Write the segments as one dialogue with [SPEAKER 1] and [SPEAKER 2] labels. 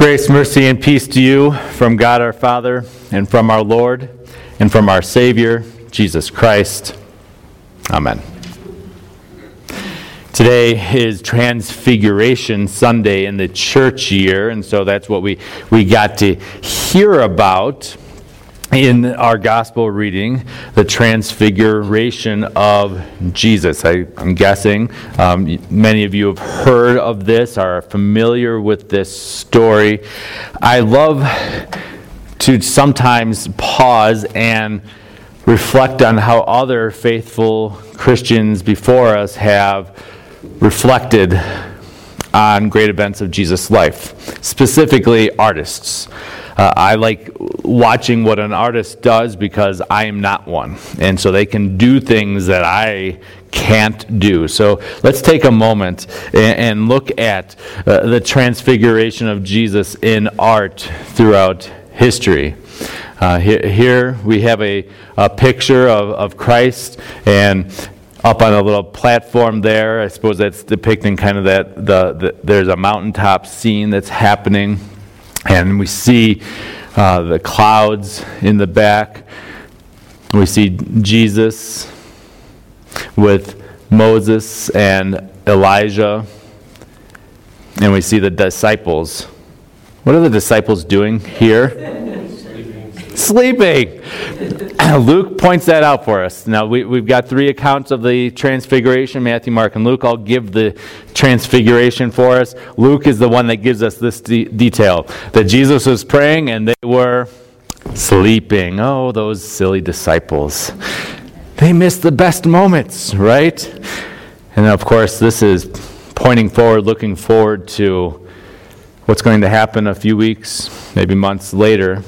[SPEAKER 1] Grace, mercy, and peace to you from God our Father, and from our Lord, and from our Savior, Jesus Christ. Amen. Today is Transfiguration Sunday in the church year, and so that's what we, we got to hear about in our gospel reading the transfiguration of Jesus. I, am guessing um, many of you have heard of this, are familiar with this story. I love to sometimes pause and reflect on how other faithful Christians before us have reflected on great events of Jesus' life, specifically artists. Uh, I like watching what an artist does because I am not one. And so they can do things that I can't do. So let's take a moment and, and look at uh, the transfiguration of Jesus in art throughout history. Uh, here, here, we have a, a picture of, of Christ and up on a little platform there. I suppose that's depicting kind of that the, the there's a mountaintop scene that's happening and we see uh, the clouds in the back. We see Jesus with Moses and Elijah. And we see the disciples. What are the disciples doing here? Sleeping. Luke points that out for us. Now, we, we've got three accounts of the transfiguration Matthew, Mark, and Luke. I'll give the transfiguration for us. Luke is the one that gives us this de- detail that Jesus was praying and they were sleeping. Oh, those silly disciples. They missed the best moments, right? And of course, this is pointing forward, looking forward to what's going to happen a few weeks, maybe months later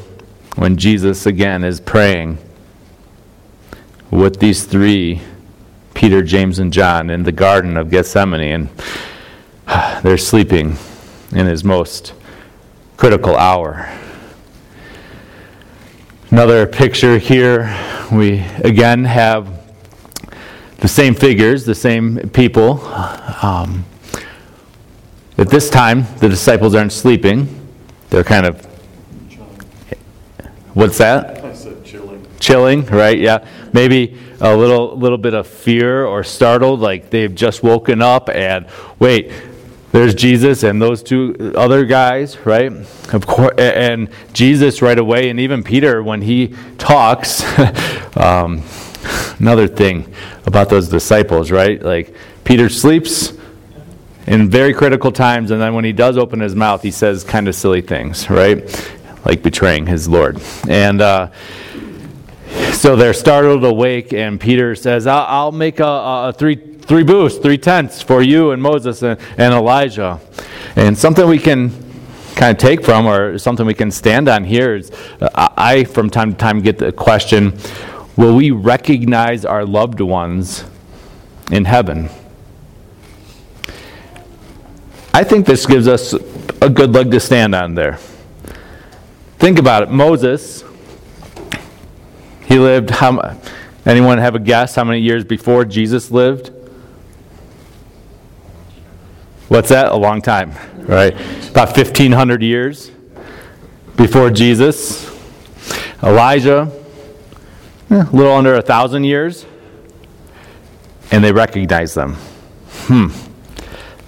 [SPEAKER 1] when Jesus again is praying with these three Peter, James, and John in the Garden of Gethsemane, and they're sleeping in his most critical hour. Another picture here, we again have the same figures, the same people. Um, at this time, the disciples aren't sleeping, they're kind of What's that?
[SPEAKER 2] I said chilling.
[SPEAKER 1] Chilling, right? Yeah. Maybe a little little bit of fear or startled, like they've just woken up and wait, there's Jesus and those two other guys, right? Of course, and Jesus right away, and even Peter when he talks. um, another thing about those disciples, right? Like Peter sleeps in very critical times, and then when he does open his mouth, he says kind of silly things, right? Like betraying his Lord. And uh, so they're startled awake, and Peter says, I'll, I'll make a, a, three, three booths, three tents for you and Moses and, and Elijah. And something we can kind of take from, or something we can stand on here, is uh, I, from time to time, get the question will we recognize our loved ones in heaven? I think this gives us a good leg to stand on there. Think about it. Moses, he lived, how, anyone have a guess how many years before Jesus lived? What's that? A long time, right? About 1,500 years before Jesus. Elijah, eh, a little under a thousand years. And they recognize them. Hmm.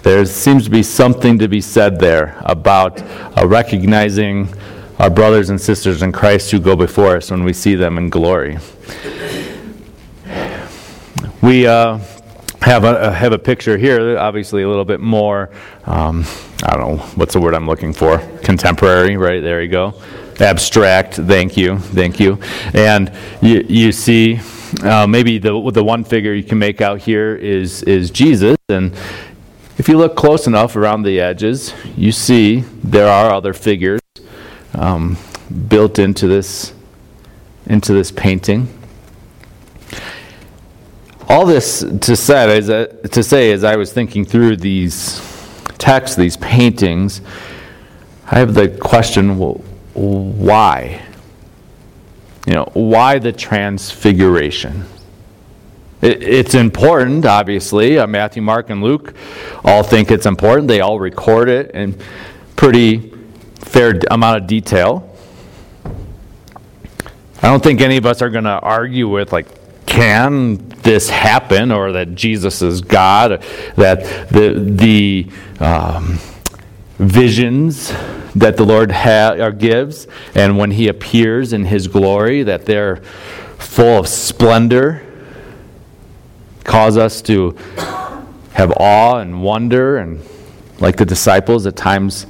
[SPEAKER 1] There seems to be something to be said there about recognizing our brothers and sisters in Christ who go before us when we see them in glory. We uh, have, a, have a picture here, obviously a little bit more, um, I don't know, what's the word I'm looking for? Contemporary, right? There you go. Abstract, thank you, thank you. And you, you see, uh, maybe the, the one figure you can make out here is, is Jesus. And if you look close enough around the edges, you see there are other figures um, built into this into this painting. All this to say, is, to say as I was thinking through these texts, these paintings, I have the question: well, why? You know, why the transfiguration? It, it's important, obviously. Uh, Matthew, Mark, and Luke all think it's important. They all record it in pretty fair amount of detail. I don't think any of us are going to argue with, like, can this happen or that Jesus is God, that the, the um, visions that the Lord ha- gives, and when He appears in His glory, that they're full of splendor, cause us to have awe and wonder, and like the disciples, at times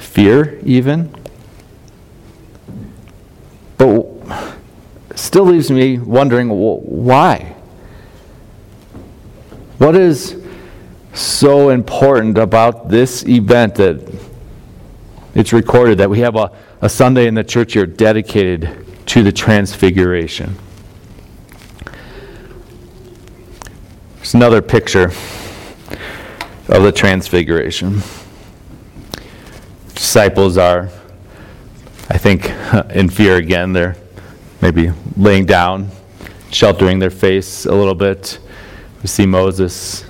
[SPEAKER 1] fear even. But still leaves me wondering why? What is so important about this event that it's recorded that we have a, a Sunday in the church year dedicated to the Transfiguration? It's another picture of the Transfiguration. Disciples are, I think, in fear again. They're maybe laying down, sheltering their face a little bit. We see Moses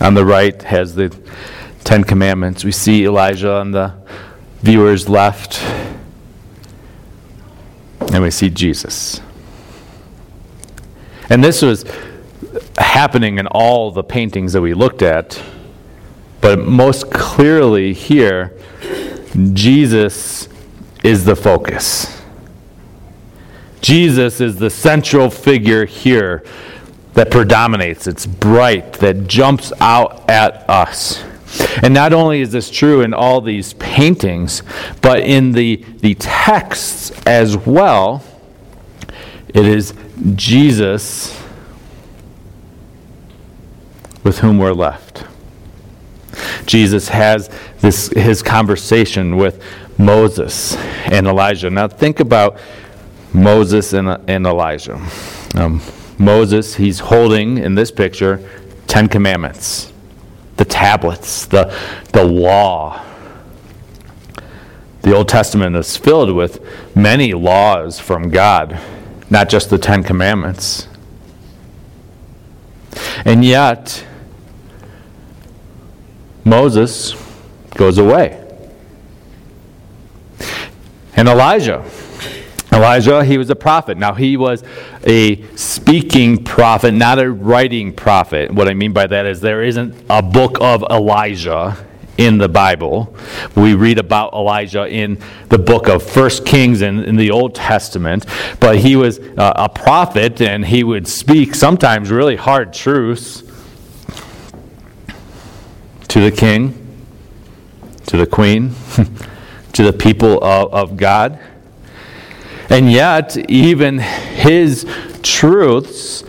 [SPEAKER 1] on the right has the Ten Commandments. We see Elijah on the viewer's left. And we see Jesus. And this was happening in all the paintings that we looked at. But most clearly here, Jesus is the focus. Jesus is the central figure here that predominates. It's bright, that jumps out at us. And not only is this true in all these paintings, but in the, the texts as well, it is Jesus with whom we're left. Jesus has this his conversation with Moses and Elijah. Now think about Moses and, and Elijah. Um, Moses, he's holding in this picture Ten Commandments, the tablets, the, the law. The Old Testament is filled with many laws from God, not just the Ten Commandments. And yet, Moses goes away. And Elijah, Elijah, he was a prophet. Now, he was a speaking prophet, not a writing prophet. What I mean by that is there isn't a book of Elijah in the Bible. We read about Elijah in the book of First Kings in, in the Old Testament, but he was uh, a prophet and he would speak sometimes really hard truths to the king, to the queen, to the people of, of God. And yet, even his truths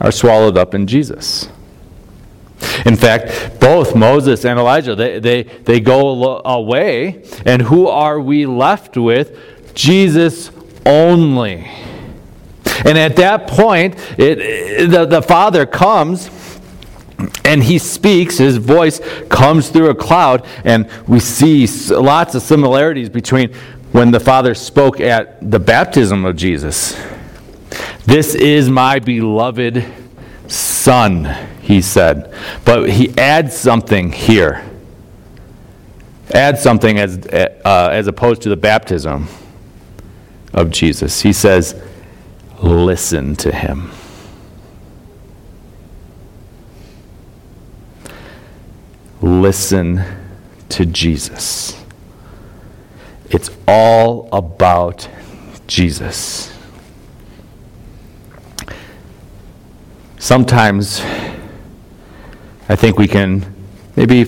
[SPEAKER 1] are swallowed up in Jesus. In fact, both Moses and Elijah, they, they, they go away, and who are we left with? Jesus only. And at that point, it, the, the Father comes and he speaks, his voice comes through a cloud, and we see lots of similarities between when the Father spoke at the baptism of Jesus. This is my beloved Son, he said. But he adds something here. Adds something as, uh, as opposed to the baptism of Jesus. He says, Listen to him. Listen to Jesus. It's all about Jesus. Sometimes I think we can maybe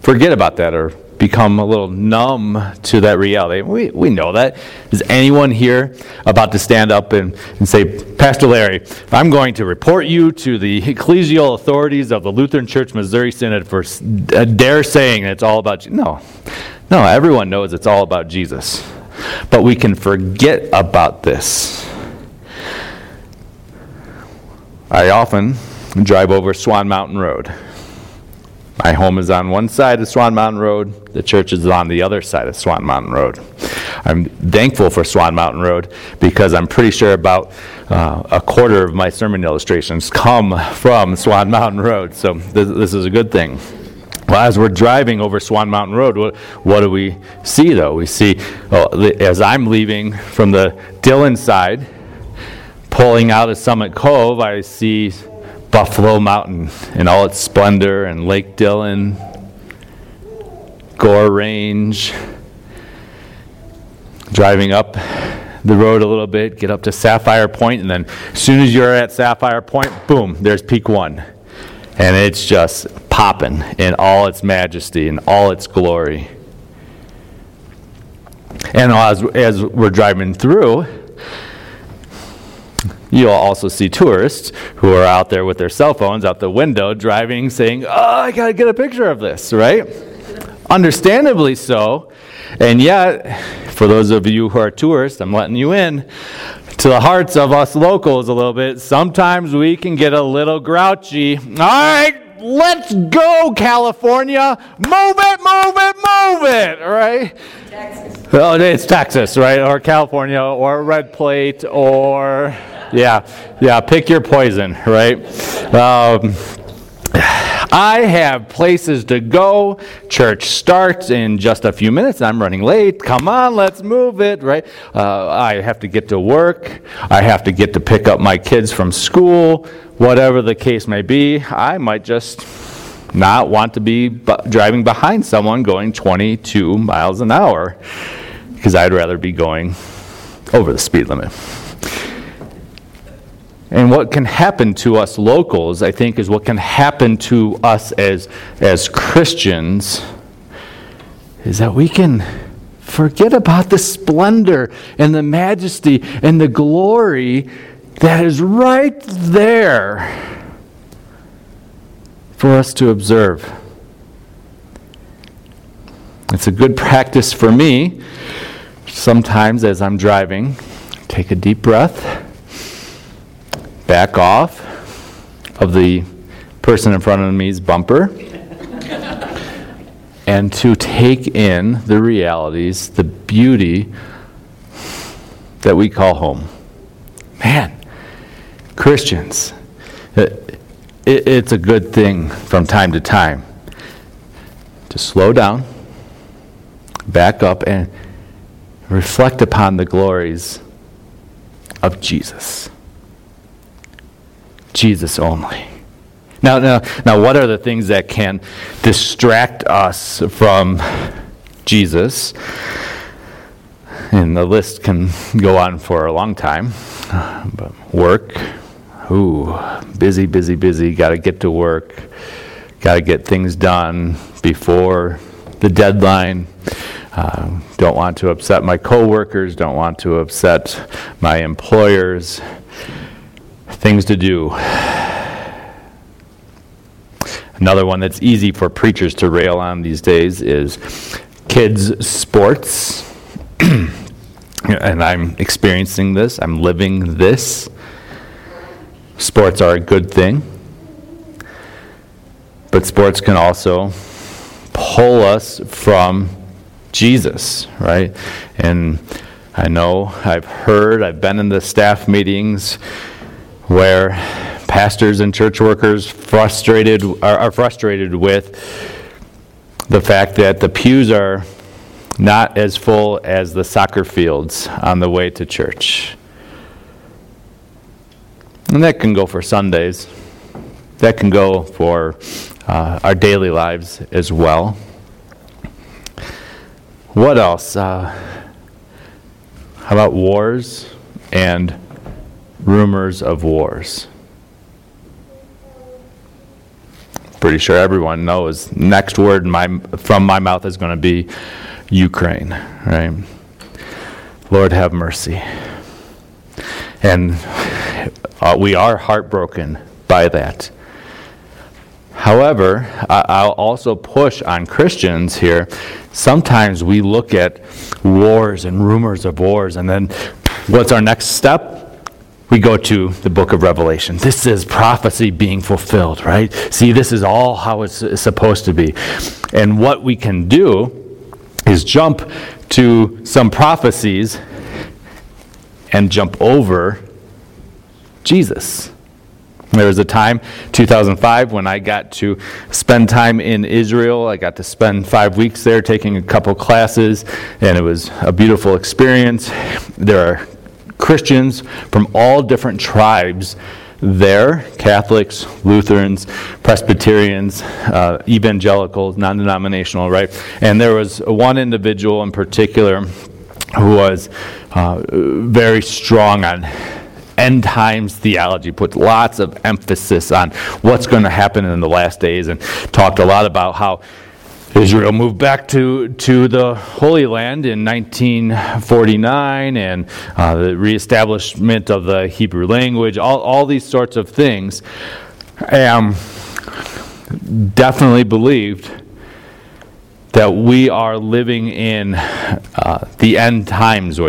[SPEAKER 1] forget about that or become a little numb to that reality. We, we know that. Is anyone here about to stand up and, and say, Pastor Larry, I'm going to report you to the ecclesial authorities of the Lutheran Church Missouri Synod for uh, dare saying it's all about you? No. No, everyone knows it's all about Jesus. But we can forget about this. I often drive over Swan Mountain Road. My home is on one side of Swan Mountain Road, the church is on the other side of Swan Mountain Road. I'm thankful for Swan Mountain Road because I'm pretty sure about uh, a quarter of my sermon illustrations come from Swan Mountain Road, so this, this is a good thing. Well, as we're driving over Swan Mountain Road, what, what do we see though? We see, well, as I'm leaving from the Dillon side, pulling out of Summit Cove, I see Buffalo Mountain in all its splendor and Lake Dillon, Gore Range. Driving up the road a little bit, get up to Sapphire Point, and then as soon as you're at Sapphire Point, boom, there's Peak One. And it's just popping in all its majesty and all its glory. And as, as we're driving through, You'll also see tourists who are out there with their cell phones out the window driving, saying, Oh, I got to get a picture of this, right? Understandably so. And yet, for those of you who are tourists, I'm letting you in to the hearts of us locals a little bit. Sometimes we can get a little grouchy. All right, let's go, California. Move it, move it, move it, right? Texas. Oh, it's Texas, right? Or California, or Red Plate, or, yeah, yeah, pick your poison, right? Um, I have places to go. Church starts in just a few minutes. I'm running late. Come on, let's move it, right? Uh, I have to get to work. I have to get to pick up my kids from school. Whatever the case may be, I might just not want to be driving behind someone going 22 miles an hour because I'd rather be going over the speed limit. And what can happen to us locals, I think, is what can happen to us as, as Christians is that we can forget about the splendor and the majesty and the glory that is right there for us to observe. It's a good practice for me sometimes as I'm driving. Take a deep breath back off of the person in front of me's bumper and to take in the realities, the beauty that we call home. Man, Christians, uh, it, it, it's a good thing from time to time to slow down, back up, and reflect upon the glories of Jesus. Jesus only. Now, now, now, what are the things that can distract us from Jesus? And the list can go on for a long time. But work, ooh, busy, busy, busy. Got to get to work. Got to get things done before the deadline. Uh, don't want to upset my coworkers. Don't want to upset my employers things to do. Another one that's easy for preachers to rail on these days is kids' sports. and I'm experiencing this, I'm living this. Sports are a good thing, but sports can also pull us from Jesus, right? And I know, I've heard, I've been in the staff meetings where pastors and church workers frustrated are, are frustrated with the fact that the pews are not as full as the soccer fields on the way to church. And that can go for Sundays. That can go for uh, our daily lives as well. What else? Uh, how about wars and rumors of wars. Pretty sure everyone knows. Next word my, from my mouth is going to be Ukraine, right? Lord have mercy. And uh, we are heartbroken by that. However, I'll also push on Christians here. Sometimes we look at wars and rumors of wars, and then what's our next step? We go to the book of Revelation. This is prophecy being fulfilled, right? See, this is all how it's supposed to be. And what we can do is jump to some prophecies and jump over Jesus. There was a time, 2005, when I got to spend time in Israel. I got to spend five weeks there taking a couple classes, and it was a beautiful experience. There are Christians from all different tribes there Catholics, Lutherans, Presbyterians, uh, evangelicals, non denominational, right? And there was one individual in particular who was uh, very strong on end times theology, put lots of emphasis on what's going to happen in the last days, and talked a lot about how Israel moved back to, to the Holy Land in 1949 and uh, the reestablishment of the Hebrew language, all, all these sorts of things. Um, definitely believed that we are living in uh, the end times,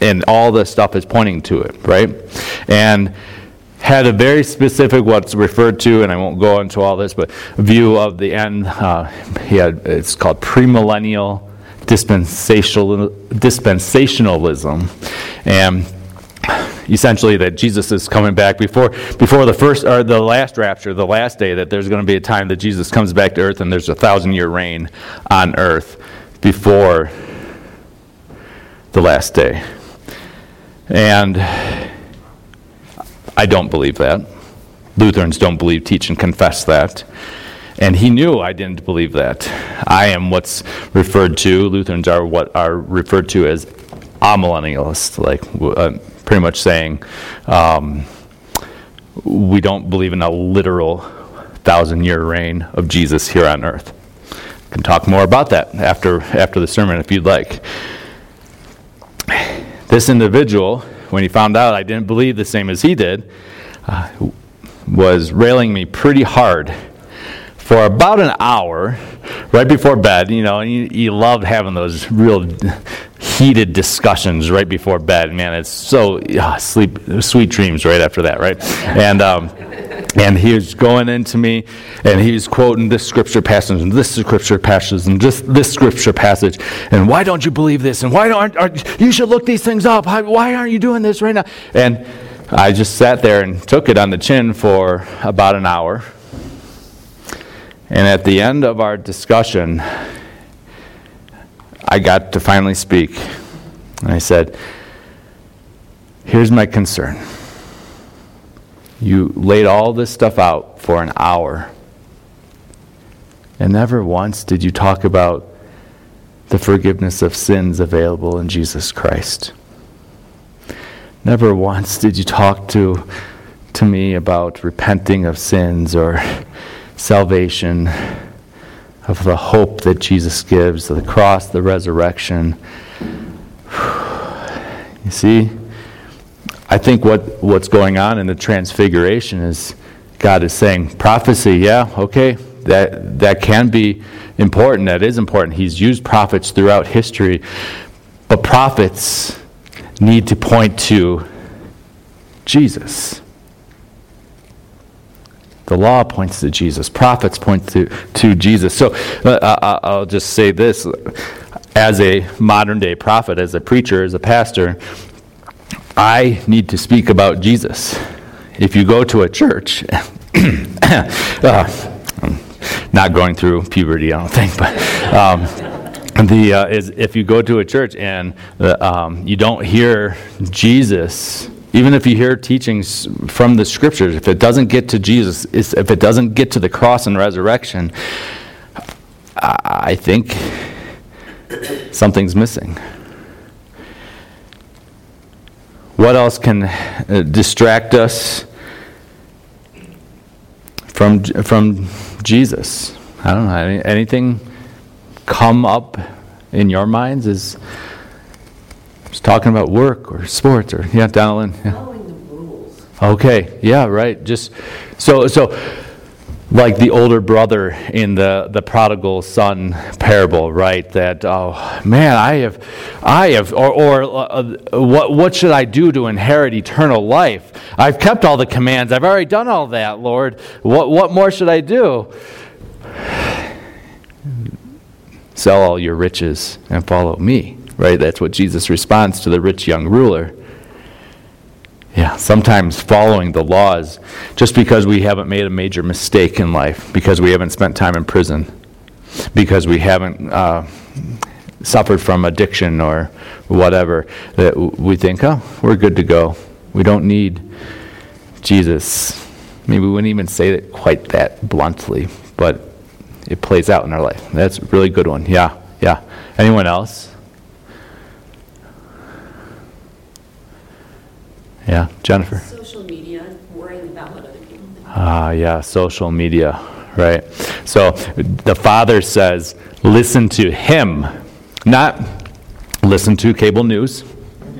[SPEAKER 1] and all this stuff is pointing to it, right? And had a very specific, what's referred to, and I won't go into all this, but view of the end. Uh, he had it's called premillennial dispensational, dispensationalism, and essentially that Jesus is coming back before before the first or the last rapture, the last day. That there's going to be a time that Jesus comes back to earth, and there's a thousand year reign on earth before the last day, and I don't believe that. Lutherans don't believe, teach, and confess that. And he knew I didn't believe that. I am what's referred to, Lutherans are what are referred to as amillennialists, like uh, pretty much saying um, we don't believe in a literal thousand year reign of Jesus here on earth. Can talk more about that after, after the sermon if you'd like. This individual when he found out I didn't believe the same as he did, uh, was railing me pretty hard for about an hour right before bed. You know, you, you love having those real heated discussions right before bed. Man, it's so sleep, sweet dreams right after that, right? And um, and he was going into me, and he was quoting this scripture passage and this scripture passage and just this scripture passage. And why don't you believe this? And why don't aren't, you should look these things up? Why aren't you doing this right now? And I just sat there and took it on the chin for about an hour. And at the end of our discussion, I got to finally speak. And I said, Here's my concern. You laid all this stuff out for an hour. And never once did you talk about the forgiveness of sins available in Jesus Christ. Never once did you talk to, to me about repenting of sins or salvation, of the hope that Jesus gives, the cross, the resurrection. You see, I think what, what's going on in the transfiguration is God is saying, prophecy, yeah, okay, that, that can be important, that is important. He's used prophets throughout history, but prophets need to point to Jesus. The law points to Jesus. Prophets point to, to Jesus. So uh, uh, uh I'll just say this as a modern day prophet, as a preacher, as a pastor, I need to speak about Jesus. If you go to a church, uh, not going through puberty, I don't think, but. Um, the uh, is if you go to a church and the, um, you don't hear Jesus, even if you hear teachings from the scriptures, if it doesn't get to Jesus, if it doesn't get to the cross and resurrection, I think something's missing. What else can uh, distract us from, from Jesus? I don't know. Any, anything come up in your minds is just talking about work or sports or yeah, Donalyn.
[SPEAKER 2] Yeah. Following the rules.
[SPEAKER 1] Okay. Yeah. Right. Just so so like the older brother in the, the prodigal son parable, right? That oh man, I have, I have, or, or uh, what what should I do to inherit eternal life? I've kept all the commands. I've already done all that, Lord. What what more should I do? Sell all your riches and follow me, right? That's what Jesus responds to the rich young ruler. Yeah, sometimes following the laws just because we haven't made a major mistake in life, because we haven't spent time in prison, because we haven't uh, suffered from addiction or whatever, that we think, oh, we're good to go. We don't need Jesus. Maybe we wouldn't even say it quite that bluntly, but it plays out in our life. That's a really good one. Yeah, yeah. Anyone else? Yeah, Jennifer.
[SPEAKER 2] Social media, worrying about what other people think.
[SPEAKER 1] Ah, yeah, social media, right? So the Father says, listen to Him, not listen to cable news,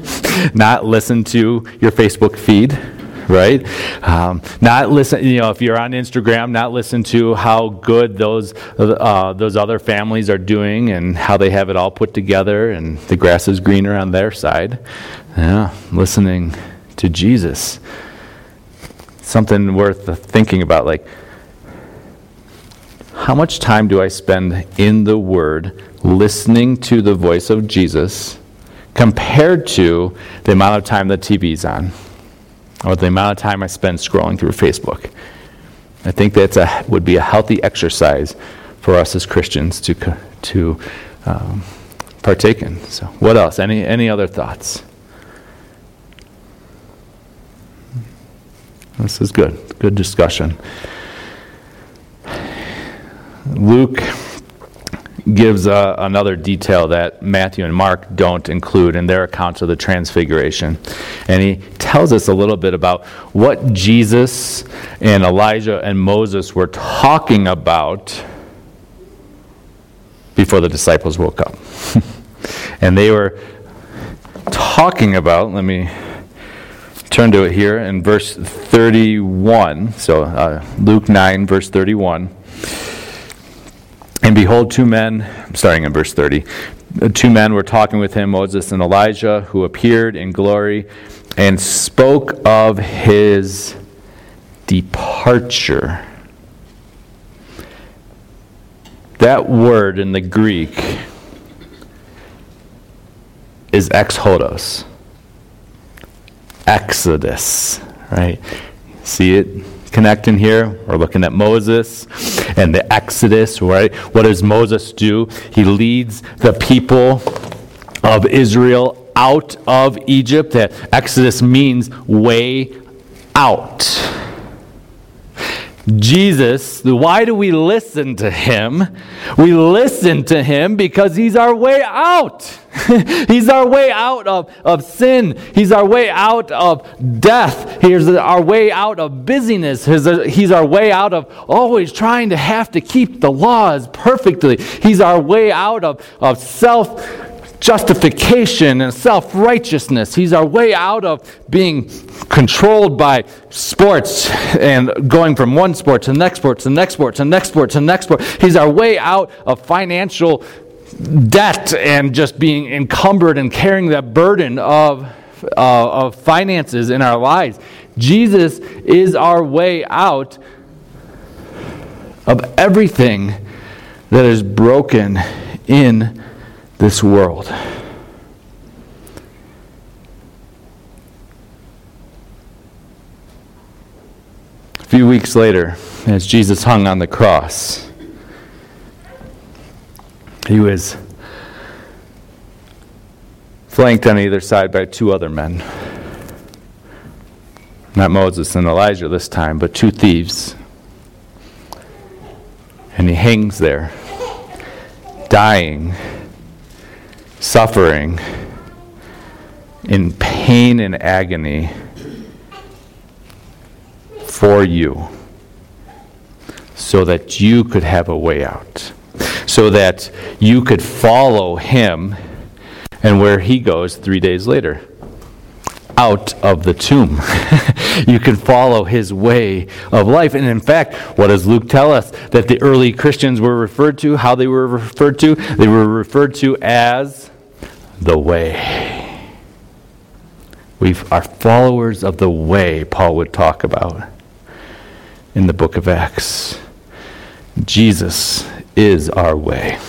[SPEAKER 1] not listen to your Facebook feed, right? Um, not listen, you know, if you're on Instagram, not listen to how good those uh, those other families are doing and how they have it all put together and the grass is greener on their side. Yeah, listening to Jesus. Something worth thinking about, like, how much time do I spend in the Word listening to the voice of Jesus compared to the amount of time the TV's on or the amount of time I spend scrolling through Facebook? I think that would be a healthy exercise for us as Christians to, to um, partake in. So, what else? Any, any other thoughts? This is good. Good discussion. Luke gives uh, another detail that Matthew and Mark don't include in their accounts of the transfiguration. And he tells us a little bit about what Jesus and Elijah and Moses were talking about before the disciples woke up. and they were talking about, let me turn to it here in verse 31. So, uh, Luke 9, verse 31. And behold, two men, starting in verse 30, two men were talking with him, Moses and Elijah, who appeared in glory and spoke of his departure. That word in the Greek is exodos. Exodus, right? See it connecting here? We're looking at Moses and the Exodus, right? What does Moses do? He leads the people of Israel out of Egypt. That Exodus means way out. Jesus, why do we listen to him? We listen to him because he's our way out. he's our way out of, of sin. He's our way out of death. He's our way out of busyness. He's, he's our way out of always trying to have to keep the laws perfectly. He's our way out of, of self justification and self righteousness. He's our way out of being controlled by sports and going from one sport to the next sport to the next sport to the next sport to the next sport. He's our way out of financial debt and just being encumbered and carrying that burden of, uh, of finances in our lives. Jesus is our way out of everything that is broken in this world. A few weeks later, as Jesus hung on the cross, he was flanked on either side by two other men. Not Moses and Elijah this time, but two thieves. And he hangs there, dying suffering, in pain and agony for you so that you could have a way out, so that you could follow him and where he goes three days later out of the tomb. you can follow his way of life. And in fact, what does Luke tell us that the early Christians were referred to? How they were referred to? They were referred to as the way. We are followers of the way, Paul would talk about in the book of Acts. Jesus is our way.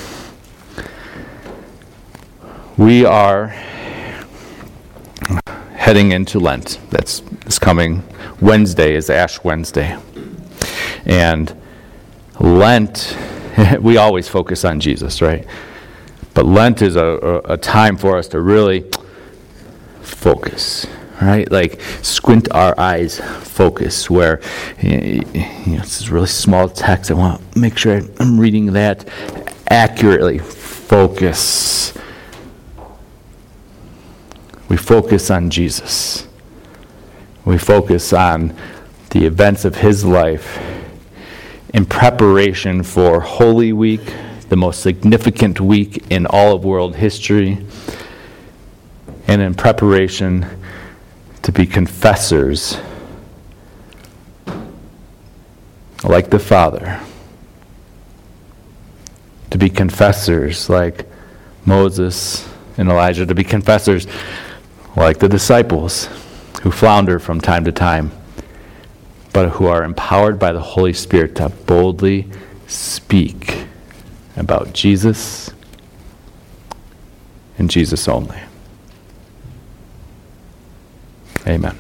[SPEAKER 1] We are heading into Lent. That's this coming Wednesday is Ash Wednesday. And Lent, we always focus on Jesus, right? But Lent is a, a, time for us to really focus, right? Like squint our eyes, focus. Where you know, this really small text. I want to make sure I'm reading that accurately. Focus. We focus on Jesus. We focus on the events of his life in preparation for Holy Week, the most significant week in all of world history, and in preparation to be confessors like the Father, to be confessors like Moses and Elijah, to be confessors like the disciples who flounder from time to time, but who are empowered by the Holy Spirit to boldly speak about Jesus and Jesus only. Amen.